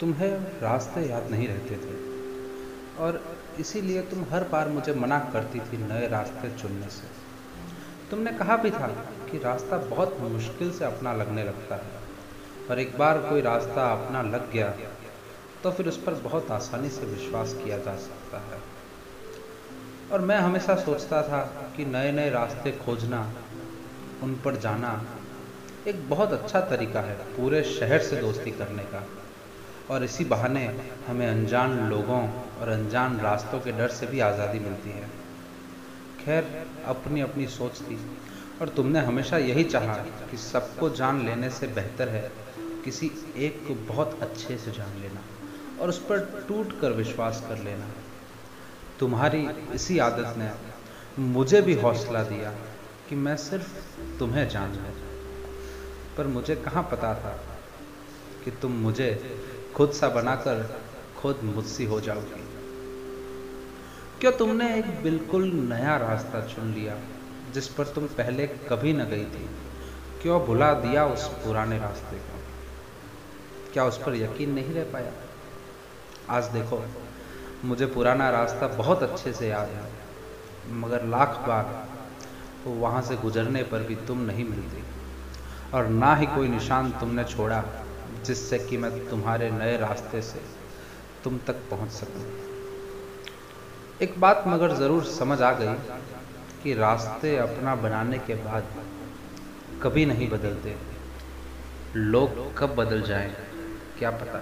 तुम्हें रास्ते याद नहीं रहते थे। और इसीलिए तुम हर बार मुझे मना करती थी नए रास्ते चुनने से। तुमने कहा भी था कि रास्ता बहुत मुश्किल से अपना लगने लगता है और एक बार कोई रास्ता अपना लग गया तो फिर उस पर बहुत आसानी से विश्वास किया जा सकता है। और मैं हमेशा सोचता था कि नए नए रास्ते खोजना, उन पर जाना, एक बहुत अच्छा तरीका है पूरे शहर से दोस्ती करने का। और इसी बहाने हमें अनजान लोगों और अनजान रास्तों के डर से भी आज़ादी मिलती है। खैर, अपनी अपनी सोच थी। और तुमने हमेशा यही चाहा कि सबको जान लेने से बेहतर है किसी एक को बहुत अच्छे से जान लेना और उस पर टूट कर विश्वास कर लेना। तुम्हारी इसी आदत ने मुझे भी हौसला दिया कि मैं सिर्फ़ तुम्हें जान लूँ पर मुझे कहाँ पता था कि तुम मुझे खुद सा बनाकर खुद मुझसी हो जाओगी क्यों तुमने एक बिल्कुल नया रास्ता चुन लिया, जिस पर तुम पहले कभी न गई थी? क्यों भुला दिया उस पुराने रास्ते को? क्या उस पर यकीन नहीं रह पाया? आज देखो, मुझे पुराना रास्ता बहुत अच्छे से याद है, मगर लाख बार वहाँ से गुजरने पर भी तुम नहीं मिलती, और ना ही कोई निशान तुमने छोड़ा। जिससे कि मैं तुम्हारे नए रास्ते से तुम तक पहुँच सकूँ। एक बात मगर ज़रूर समझ आ गई कि रास्ते अपना बनाने के बाद कभी नहीं बदलते लोग कब बदल जाएँ, क्या पता